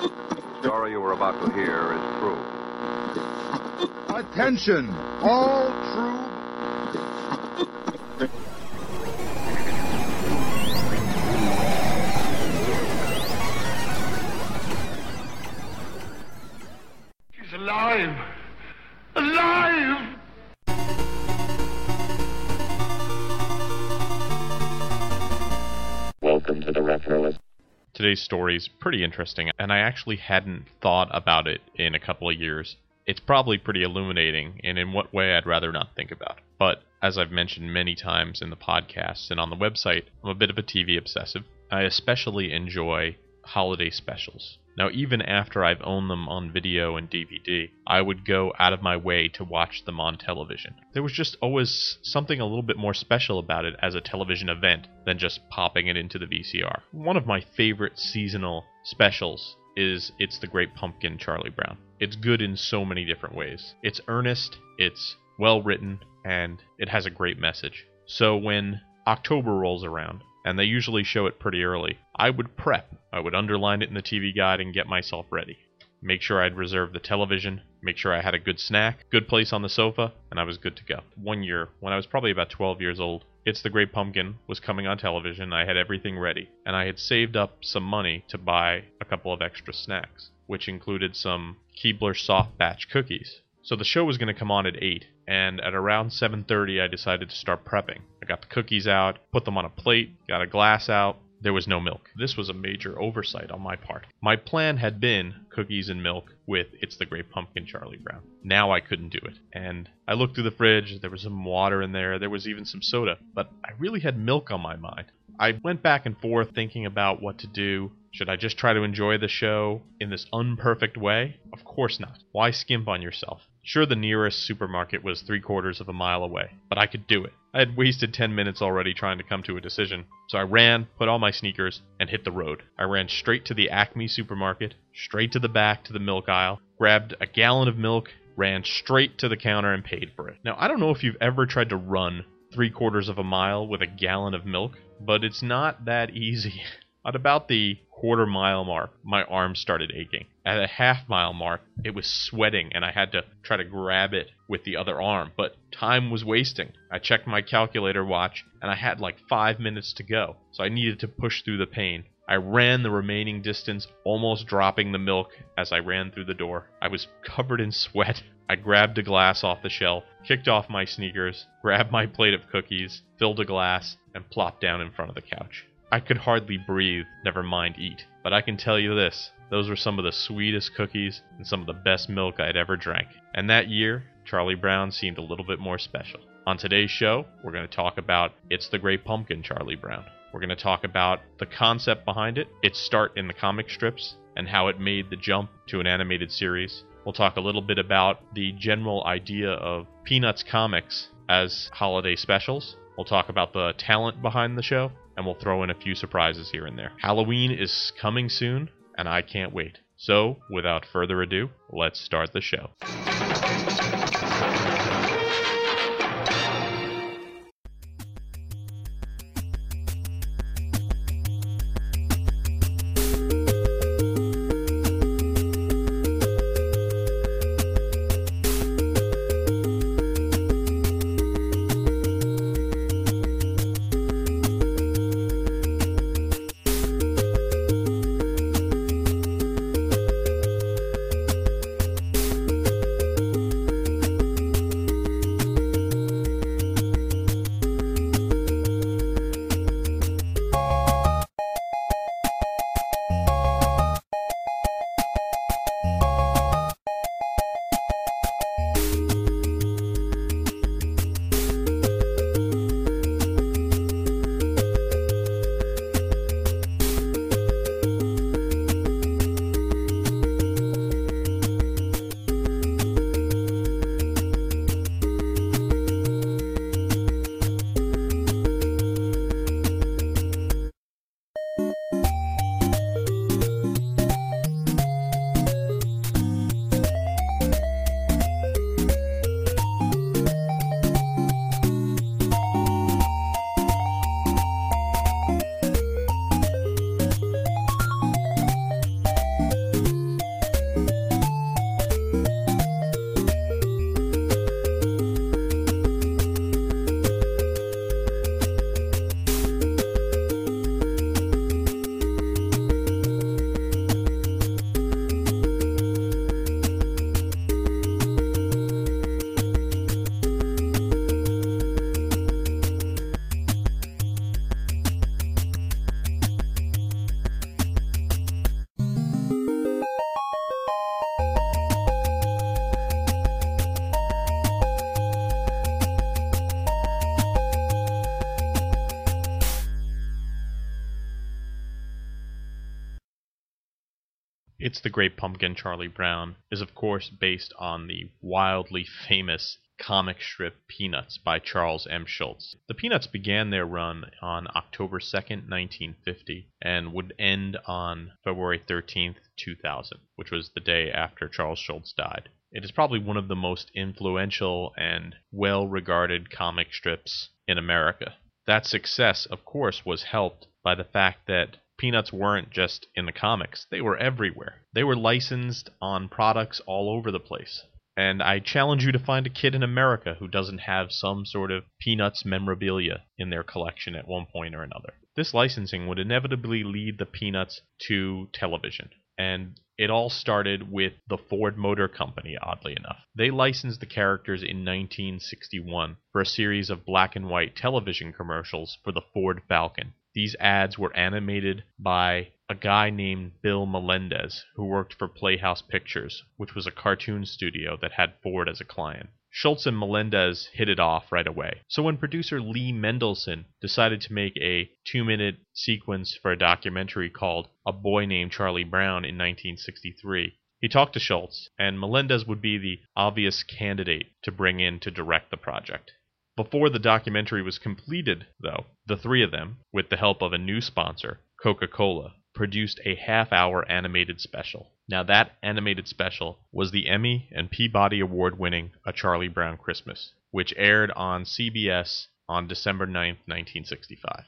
The story you were about to hear is true. Attention, all true. She's alive! Today's story is pretty interesting, and I actually hadn't thought about it in a couple of years. It's probably pretty illuminating, and in what way I'd rather not think about. But as I've mentioned many times in the podcast and on the website, I'm a bit of a TV obsessive. I especially enjoy holiday specials. Now, even after I've owned them on video and DVD, I would go out of my way to watch them on television. There was just always something a little bit more special about it as a television event than just popping it into the VCR. One of my favorite seasonal specials is It's the Great Pumpkin Charlie Brown. It's good in so many different ways. It's earnest, it's well written, and it has a great message. So when October rolls around, and they usually show it pretty early, I would prep. I would underline it in the TV guide and get myself ready. Make sure I'd reserved the television, make sure I had a good snack, good place on the sofa, and I was good to go. One year, when I was probably about 12 years old, It's the Great Pumpkin was coming on television. I had everything ready, and I had saved up some money to buy a couple of extra snacks, which included some Keebler soft batch cookies. So the show was going to come on at 8, and at around 7:30 I decided to start prepping. I got the cookies out, put them on a plate, got a glass out. There was no milk. This was a major oversight on my part. My plan had been cookies and milk with It's the Great Pumpkin Charlie Brown. Now I couldn't do it. And I looked through the fridge, there was some water in there, there was even some soda, but I really had milk on my mind. I went back and forth thinking about what to do. Should I just try to enjoy the show in this unperfect way? Of course not. Why skimp on yourself? Sure, the nearest supermarket was three quarters of a mile away, but I could do it. I had wasted 10 minutes already trying to come to a decision, so I ran, put on my sneakers, and hit the road. I ran straight to the Acme supermarket, straight to the back to the milk aisle, grabbed a gallon of milk, ran straight to the counter, and paid for it. Now, I don't know if you've ever tried to run three quarters of a mile with a gallon of milk, but it's not that easy. At about the quarter mile mark, my arm started aching. At a half mile mark, it was sweating and I had to try to grab it with the other arm, but time was wasting. I checked my calculator watch and I had like five minutes to go, so I needed to push through the pain. I ran the remaining distance, almost dropping the milk as I ran through the door. I was covered in sweat. I grabbed a glass off the shelf, kicked off my sneakers, grabbed my plate of cookies, filled a glass, and plopped down in front of the couch. I could hardly breathe, never mind eat. But I can tell you this those were some of the sweetest cookies and some of the best milk I'd ever drank. And that year, Charlie Brown seemed a little bit more special. On today's show, we're going to talk about It's the Great Pumpkin, Charlie Brown. We're going to talk about the concept behind it, its start in the comic strips, and how it made the jump to an animated series. We'll talk a little bit about the general idea of Peanuts comics as holiday specials. We'll talk about the talent behind the show, and we'll throw in a few surprises here and there. Halloween is coming soon, and I can't wait. So, without further ado, let's start the show. It's the Great Pumpkin Charlie Brown is, of course, based on the wildly famous comic strip Peanuts by Charles M. Schulz. The Peanuts began their run on October 2nd, 1950, and would end on February 13th, 2000, which was the day after Charles Schulz died. It is probably one of the most influential and well regarded comic strips in America. That success, of course, was helped by the fact that Peanuts weren't just in the comics, they were everywhere. They were licensed on products all over the place. And I challenge you to find a kid in America who doesn't have some sort of Peanuts memorabilia in their collection at one point or another. This licensing would inevitably lead the Peanuts to television. And it all started with the Ford Motor Company, oddly enough. They licensed the characters in 1961 for a series of black and white television commercials for the Ford Falcon. These ads were animated by a guy named Bill Melendez, who worked for Playhouse Pictures, which was a cartoon studio that had Ford as a client. Schulz and Melendez hit it off right away. So when producer Lee Mendelson decided to make a two minute sequence for a documentary called A Boy Named Charlie Brown in 1963, he talked to Schulz, and Melendez would be the obvious candidate to bring in to direct the project. Before the documentary was completed, though, the three of them, with the help of a new sponsor, Coca Cola, produced a half hour animated special. Now, that animated special was the Emmy and Peabody Award winning A Charlie Brown Christmas, which aired on CBS on December 9th, 1965.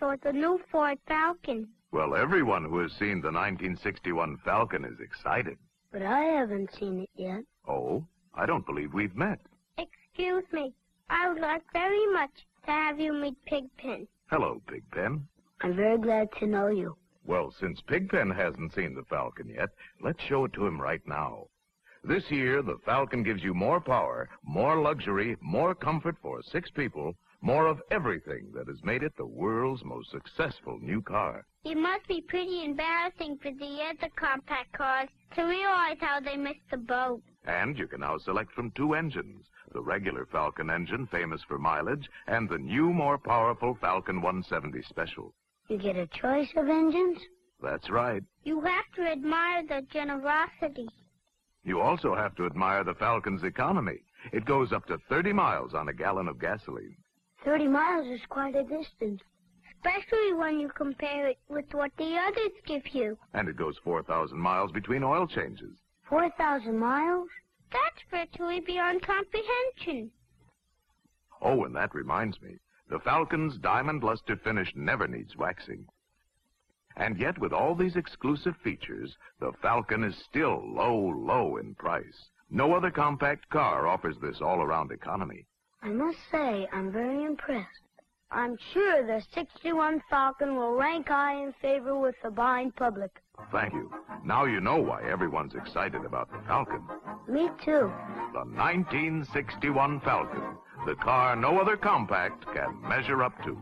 Saw the new Ford Falcon. Well, everyone who has seen the 1961 Falcon is excited. But I haven't seen it yet. Oh, I don't believe we've met. Excuse me. I would like very much to have you meet Pigpen. Hello, Pigpen. I'm very glad to know you. Well, since Pigpen hasn't seen the Falcon yet, let's show it to him right now. This year, the Falcon gives you more power, more luxury, more comfort for six people, more of everything that has made it the world's most successful new car. It must be pretty embarrassing for the other compact cars to realize how they missed the boat. And you can now select from two engines the regular Falcon engine, famous for mileage, and the new, more powerful Falcon 170 Special. You get a choice of engines? That's right. You have to admire the generosity. You also have to admire the Falcon's economy. It goes up to 30 miles on a gallon of gasoline. Thirty miles is quite a distance. Especially when you compare it with what the others give you. And it goes 4,000 miles between oil changes. Four thousand miles? That's virtually beyond comprehension. Oh, and that reminds me. The Falcon's diamond luster finish never needs waxing. And yet, with all these exclusive features, the Falcon is still low, low in price. No other compact car offers this all-around economy. I must say, I'm very impressed. I'm sure the 61 Falcon will rank high in favor with the buying public. Thank you. Now you know why everyone's excited about the Falcon. Me too. The 1961 Falcon, the car no other compact can measure up to.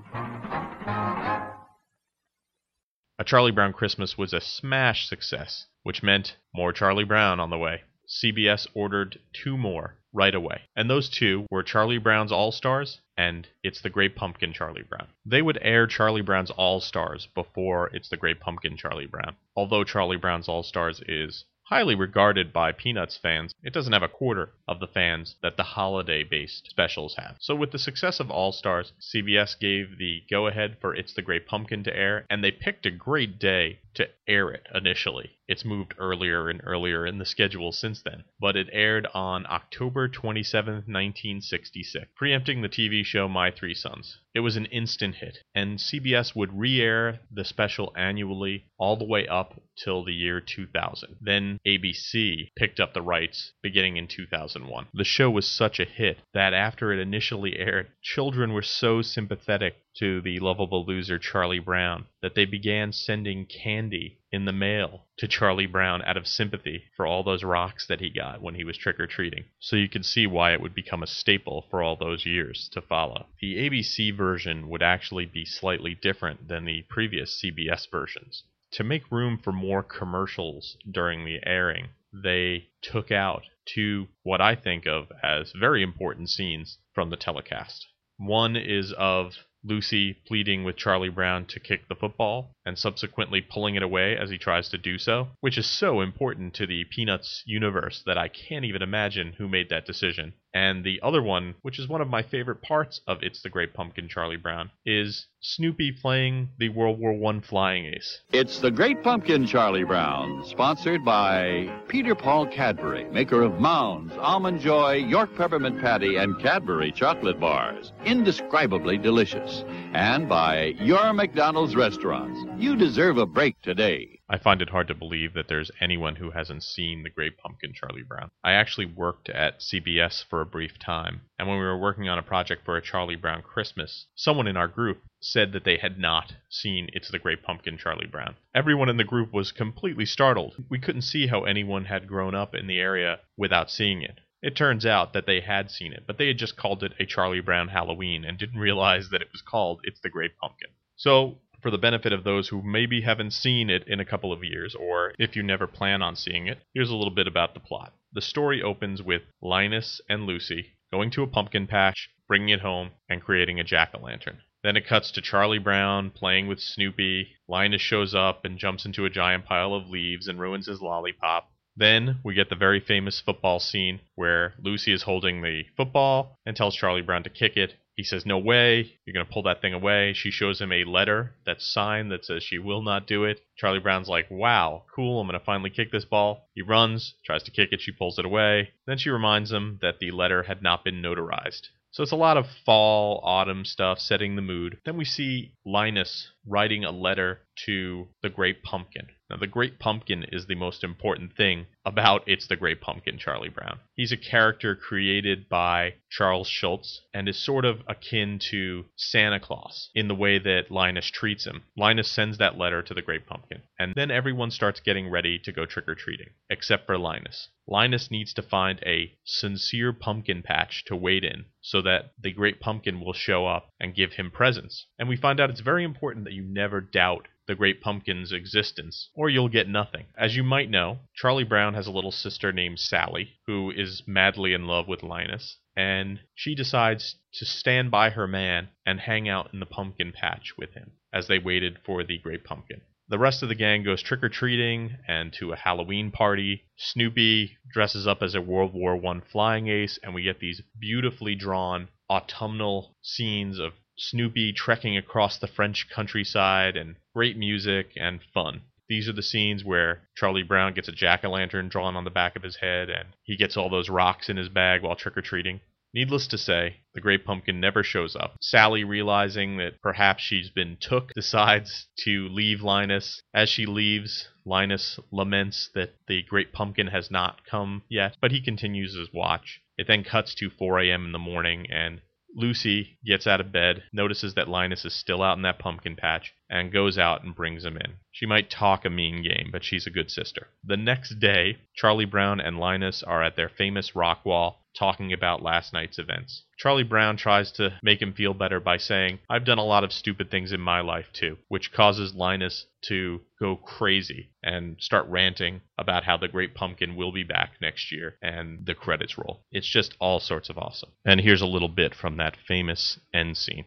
A Charlie Brown Christmas was a smash success, which meant more Charlie Brown on the way. CBS ordered two more right away, and those two were Charlie Brown's All Stars and It's the Great Pumpkin Charlie Brown. They would air Charlie Brown's All Stars before It's the Great Pumpkin Charlie Brown. Although Charlie Brown's All Stars is highly regarded by Peanuts fans, it doesn't have a quarter of the fans that the holiday based specials have. So, with the success of All Stars, CBS gave the go ahead for It's the Great Pumpkin to air, and they picked a great day to air it initially. It's moved earlier and earlier in the schedule since then, but it aired on October 27, 1966, preempting the TV show My Three Sons. It was an instant hit, and CBS would re air the special annually all the way up till the year 2000. Then ABC picked up the rights beginning in 2001. The show was such a hit that after it initially aired, children were so sympathetic to the lovable loser Charlie Brown that they began sending candy in the mail to Charlie Brown out of sympathy for all those rocks that he got when he was trick or treating. So you can see why it would become a staple for all those years to follow. The ABC version would actually be slightly different than the previous CBS versions. To make room for more commercials during the airing, they took out two what I think of as very important scenes from the telecast. One is of Lucy pleading with Charlie Brown to kick the football and subsequently pulling it away as he tries to do so, which is so important to the Peanuts universe that I can't even imagine who made that decision. And the other one, which is one of my favorite parts of It's the Great Pumpkin Charlie Brown, is Snoopy playing the World War I flying ace. It's the Great Pumpkin Charlie Brown, sponsored by Peter Paul Cadbury, maker of Mounds, Almond Joy, York Peppermint Patty, and Cadbury chocolate bars. Indescribably delicious. And by your McDonald's restaurants. You deserve a break today. I find it hard to believe that there's anyone who hasn't seen The Great Pumpkin Charlie Brown. I actually worked at CBS for a brief time, and when we were working on a project for a Charlie Brown Christmas, someone in our group said that they had not seen It's the Great Pumpkin Charlie Brown. Everyone in the group was completely startled. We couldn't see how anyone had grown up in the area without seeing it. It turns out that they had seen it, but they had just called it a Charlie Brown Halloween and didn't realize that it was called It's the Great Pumpkin. So for the benefit of those who maybe haven't seen it in a couple of years, or if you never plan on seeing it, here's a little bit about the plot. The story opens with Linus and Lucy going to a pumpkin patch, bringing it home, and creating a jack o' lantern. Then it cuts to Charlie Brown playing with Snoopy. Linus shows up and jumps into a giant pile of leaves and ruins his lollipop. Then we get the very famous football scene where Lucy is holding the football and tells Charlie Brown to kick it, he says, No way, you're going to pull that thing away. She shows him a letter that's signed that says she will not do it. Charlie Brown's like, Wow, cool, I'm going to finally kick this ball. He runs, tries to kick it, she pulls it away. Then she reminds him that the letter had not been notarized. So it's a lot of fall, autumn stuff, setting the mood. Then we see Linus writing a letter to the Great Pumpkin. Now, the Great Pumpkin is the most important thing about It's the Great Pumpkin, Charlie Brown. He's a character created by Charles Schulz and is sort of akin to Santa Claus in the way that Linus treats him. Linus sends that letter to the Great Pumpkin, and then everyone starts getting ready to go trick or treating, except for Linus. Linus needs to find a sincere pumpkin patch to wait in so that the Great Pumpkin will show up and give him presents. And we find out it's very important that you never doubt the Great Pumpkin's existence, or you'll get nothing. As you might know, Charlie Brown has a little sister named Sally, who is madly in love with Linus, and she decides to stand by her man and hang out in the pumpkin patch with him as they waited for the Great Pumpkin. The rest of the gang goes trick or treating and to a Halloween party. Snoopy dresses up as a World War I flying ace, and we get these beautifully drawn autumnal scenes of Snoopy trekking across the French countryside and great music and fun. These are the scenes where Charlie Brown gets a jack o' lantern drawn on the back of his head and he gets all those rocks in his bag while trick or treating. Needless to say, the Great Pumpkin never shows up. Sally, realizing that perhaps she's been took, decides to leave Linus. As she leaves, Linus laments that the Great Pumpkin has not come yet, but he continues his watch. It then cuts to 4 a.m. in the morning, and Lucy gets out of bed, notices that Linus is still out in that pumpkin patch, and goes out and brings him in. She might talk a mean game, but she's a good sister. The next day, Charlie Brown and Linus are at their famous rock wall talking about last night's events. Charlie Brown tries to make him feel better by saying, I've done a lot of stupid things in my life too, which causes Linus to go crazy and start ranting about how the Great Pumpkin will be back next year and the credits roll. It's just all sorts of awesome. And here's a little bit from that famous end scene.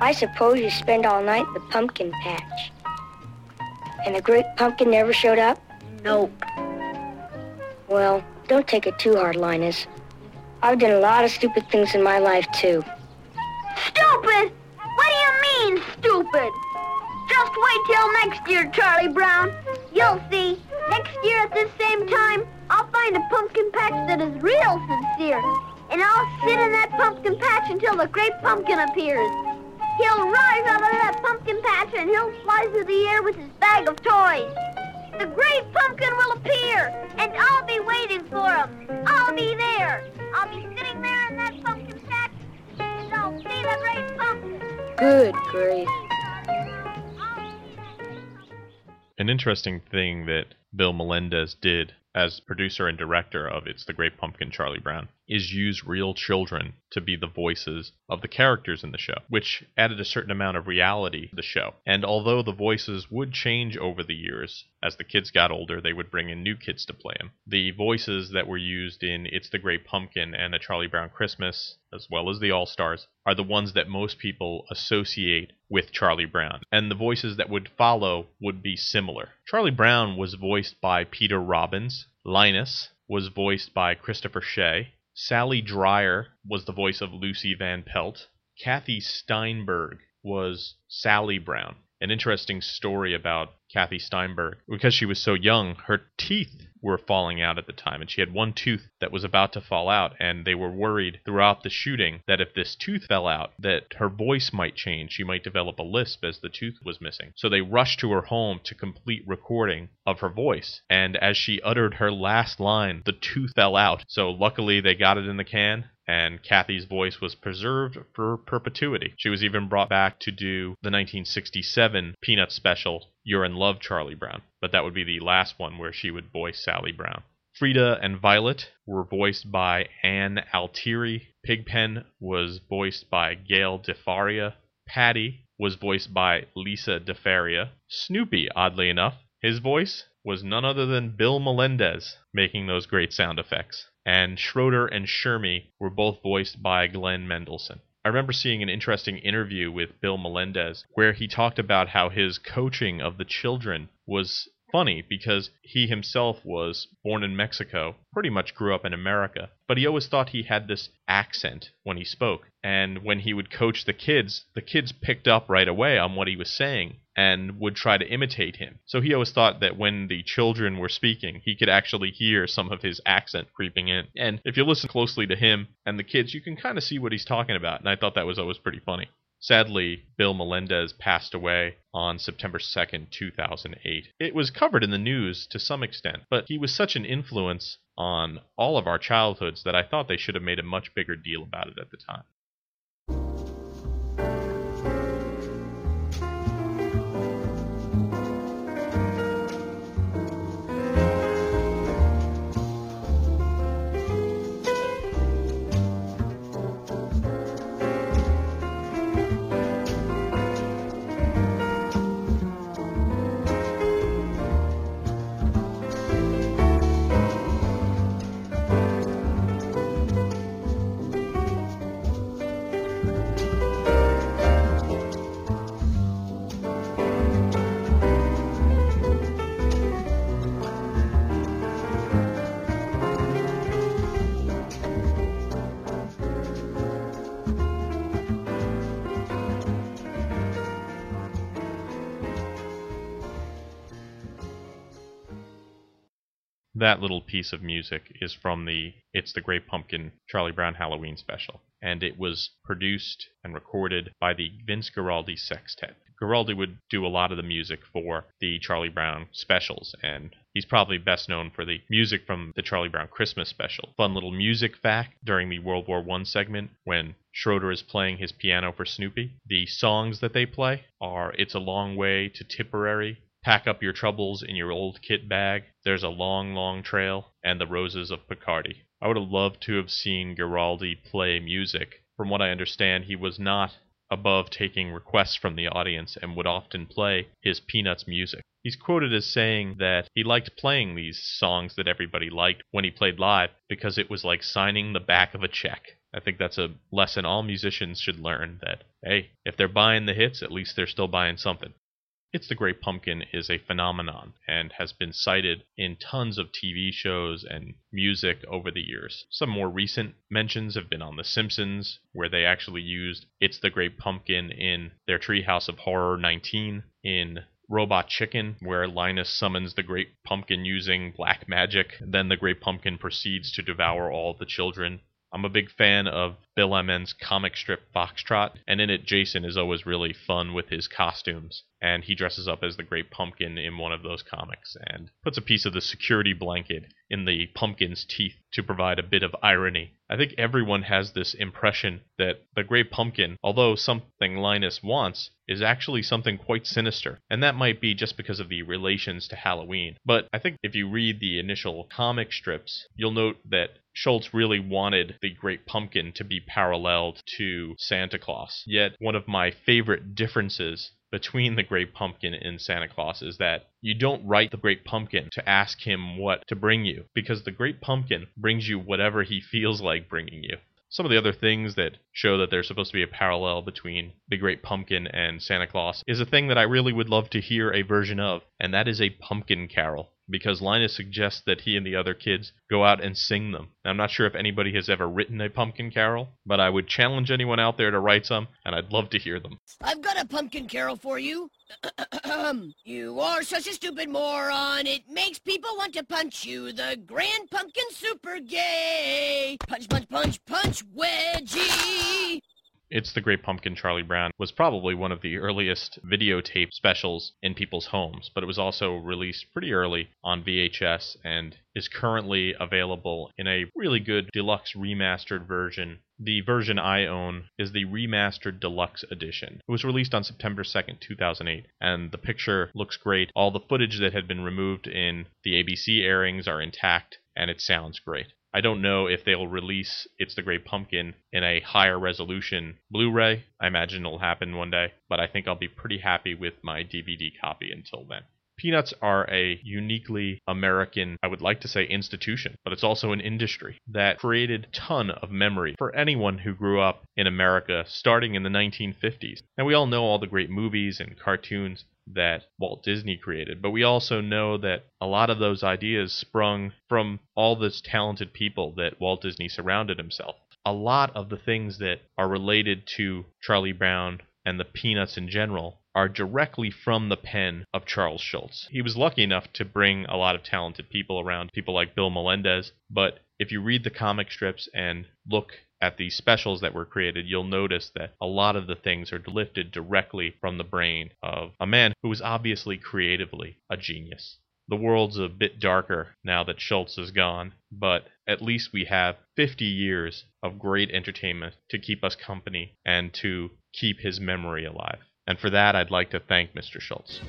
I suppose you spent all night in the pumpkin patch. And the great pumpkin never showed up? Nope. Well, don't take it too hard, Linus. I've done a lot of stupid things in my life, too. Stupid? What do you mean, stupid? Just wait till next year, Charlie Brown. You'll see. Next year at this same time, I'll find a pumpkin patch that is real sincere. And I'll sit in that pumpkin patch until the great pumpkin appears. He'll rise out of that pumpkin patch and he'll fly through the air with his bag of toys. The great pumpkin will appear, and I'll be waiting for him. I'll be there. I'll be sitting there in that pumpkin patch, and I'll see the great pumpkin. Good grief. An interesting thing that Bill Melendez did as producer and director of It's the Great Pumpkin Charlie Brown is use real children to be the voices of the characters in the show, which added a certain amount of reality to the show. And although the voices would change over the years, as the kids got older, they would bring in new kids to play them. The voices that were used in It's the Great Pumpkin and A Charlie Brown Christmas, as well as the All Stars, are the ones that most people associate with Charlie Brown. And the voices that would follow would be similar. Charlie Brown was voiced by Peter Robbins, Linus was voiced by Christopher Shea, Sally Dryer was the voice of Lucy Van Pelt. Kathy Steinberg was Sally Brown. An interesting story about Kathy Steinberg. Because she was so young, her teeth were falling out at the time, and she had one tooth that was about to fall out, and they were worried throughout the shooting that if this tooth fell out, that her voice might change. She might develop a lisp as the tooth was missing. So they rushed to her home to complete recording of her voice, and as she uttered her last line, the tooth fell out. So luckily they got it in the can, and Kathy's voice was preserved for perpetuity. She was even brought back to do the 1967 Peanut special, You're in Love, Charlie Brown, but that would be the last one where she would voice Sally Brown. Frieda and Violet were voiced by Ann Altieri. Pigpen was voiced by Gail DeFaria. Patty was voiced by Lisa DeFaria. Snoopy, oddly enough, his voice was none other than Bill Melendez making those great sound effects and Schroeder and Shermy were both voiced by Glenn Mendelson. I remember seeing an interesting interview with Bill Melendez where he talked about how his coaching of the children was funny because he himself was born in Mexico, pretty much grew up in America, but he always thought he had this accent when he spoke. And when he would coach the kids, the kids picked up right away on what he was saying and would try to imitate him. So he always thought that when the children were speaking, he could actually hear some of his accent creeping in. And if you listen closely to him and the kids, you can kind of see what he's talking about. And I thought that was always pretty funny. Sadly, Bill Melendez passed away on September 2nd, 2008. It was covered in the news to some extent, but he was such an influence on all of our childhoods that I thought they should have made a much bigger deal about it at the time. That little piece of music is from the It's the Great Pumpkin Charlie Brown Halloween special. And it was produced and recorded by the Vince Guaraldi Sextet. Guaraldi would do a lot of the music for the Charlie Brown specials, and he's probably best known for the music from the Charlie Brown Christmas special. Fun little music fact during the World War I segment when Schroeder is playing his piano for Snoopy. The songs that they play are It's a Long Way to Tipperary, Pack up your troubles in your old kit bag. There's a long, long trail, and the roses of Picardy. I would have loved to have seen Guaraldi play music. From what I understand, he was not above taking requests from the audience and would often play his Peanuts music. He's quoted as saying that he liked playing these songs that everybody liked when he played live because it was like signing the back of a check. I think that's a lesson all musicians should learn that, hey, if they're buying the hits, at least they're still buying something. It's the Great Pumpkin is a phenomenon and has been cited in tons of TV shows and music over the years. Some more recent mentions have been on The Simpsons, where they actually used It's the Great Pumpkin in their Treehouse of Horror 19, in Robot Chicken, where Linus summons the Great Pumpkin using black magic. Then the Great Pumpkin proceeds to devour all the children. I'm a big fan of Bill Amend's comic strip Foxtrot, and in it, Jason is always really fun with his costumes. And he dresses up as the Great Pumpkin in one of those comics and puts a piece of the security blanket in the pumpkin's teeth to provide a bit of irony. I think everyone has this impression that the Great Pumpkin, although something Linus wants, is actually something quite sinister. And that might be just because of the relations to Halloween. But I think if you read the initial comic strips, you'll note that Schulz really wanted the Great Pumpkin to be paralleled to Santa Claus. Yet, one of my favorite differences between the Great Pumpkin and Santa Claus is that you don't write the Great Pumpkin to ask him what to bring you, because the Great Pumpkin brings you whatever he feels like bringing you. Some of the other things that show that there's supposed to be a parallel between the Great Pumpkin and Santa Claus is a thing that I really would love to hear a version of, and that is a pumpkin carol because Linus suggests that he and the other kids go out and sing them. Now, I'm not sure if anybody has ever written a pumpkin carol, but I would challenge anyone out there to write some, and I'd love to hear them. I've got a pumpkin carol for you. you are such a stupid moron. It makes people want to punch you. The Grand Pumpkin Super Gay. Punch, punch, punch, punch, wedgie. It's the Great Pumpkin Charlie Brown was probably one of the earliest videotape specials in people's homes, but it was also released pretty early on VHS and is currently available in a really good deluxe remastered version. The version I own is the remastered deluxe edition. It was released on September 2nd, 2008, and the picture looks great. All the footage that had been removed in the ABC airings are intact, and it sounds great. I don't know if they'll release It's the Great Pumpkin in a higher resolution Blu ray. I imagine it'll happen one day, but I think I'll be pretty happy with my DVD copy until then. Peanuts are a uniquely American, I would like to say institution, but it's also an industry that created a ton of memory for anyone who grew up in America starting in the 1950s. And we all know all the great movies and cartoons that Walt Disney created, but we also know that a lot of those ideas sprung from all those talented people that Walt Disney surrounded himself. A lot of the things that are related to Charlie Brown and the Peanuts in general are directly from the pen of Charles Schulz. He was lucky enough to bring a lot of talented people around, people like Bill Melendez, but if you read the comic strips and look at the specials that were created, you'll notice that a lot of the things are lifted directly from the brain of a man who was obviously creatively a genius. The world's a bit darker now that Schulz is gone, but at least we have 50 years of great entertainment to keep us company and to keep his memory alive. And for that, I'd like to thank Mr. Schulz.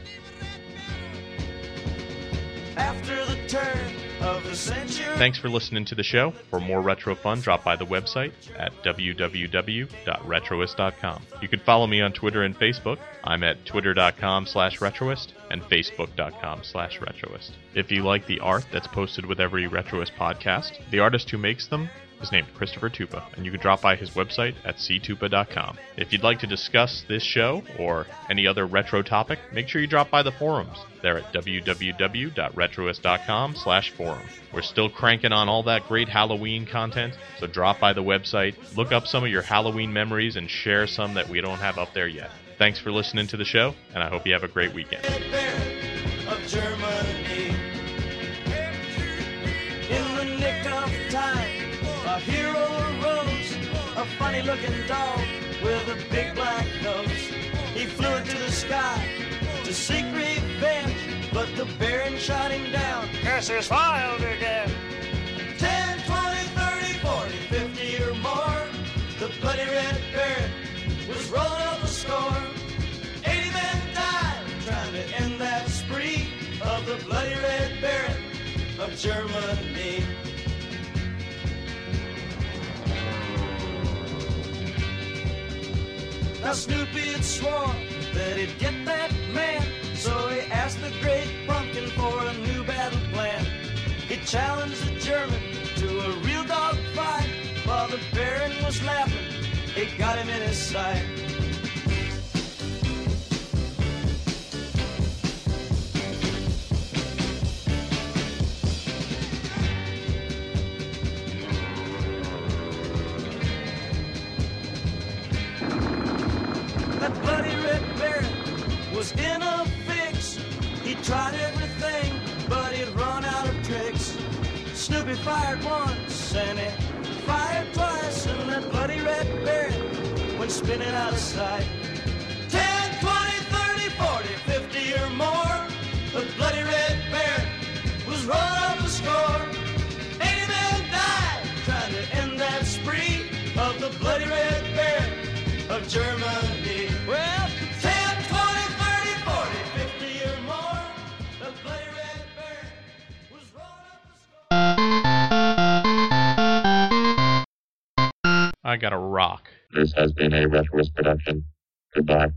After the turn. Thanks for listening to the show. For more retro fun, drop by the website at www.retroist.com. You can follow me on Twitter and Facebook. I'm at twitter.com slash retroist and facebook.com slash retroist. If you like the art that's posted with every Retroist podcast, the artist who makes them is named Christopher Tupa, and you can drop by his website at ctupa.com. If you'd like to discuss this show or any other retro topic, make sure you drop by the forums. They're at www.retroist.com slash forum. We're still cranking on all that great Halloween content, so drop by the website, look up some of your Halloween memories, and share some that we don't have up there yet. Thanks for listening to the show, and I hope you have a great weekend. Funny looking dog with a big black nose. He flew into the sky to seek revenge, but the Baron shot him down. Curse is filed again. 10, 20, 30, 40, 50 or more, the bloody red Baron was rolling up a score. 80 men died trying to end that spree of the bloody red baron of Germany. Now Snoopy had swore that he'd get that man, so he asked the great pumpkin for a new battle plan. He challenged the German to a real dog fight, while the baron was laughing. He got him in his sight. Was in a fix. He tried everything, but he'd run out of tricks. Snoopy fired once and he fired twice, and that bloody red bear went spinning out of sight. 10, 20, 30, 40, 50 or more. The bloody red baron was run up the score. 80 men died trying to end that spree of the bloody red baron of Germany. I got a rock. This has been a Retroist production. Goodbye.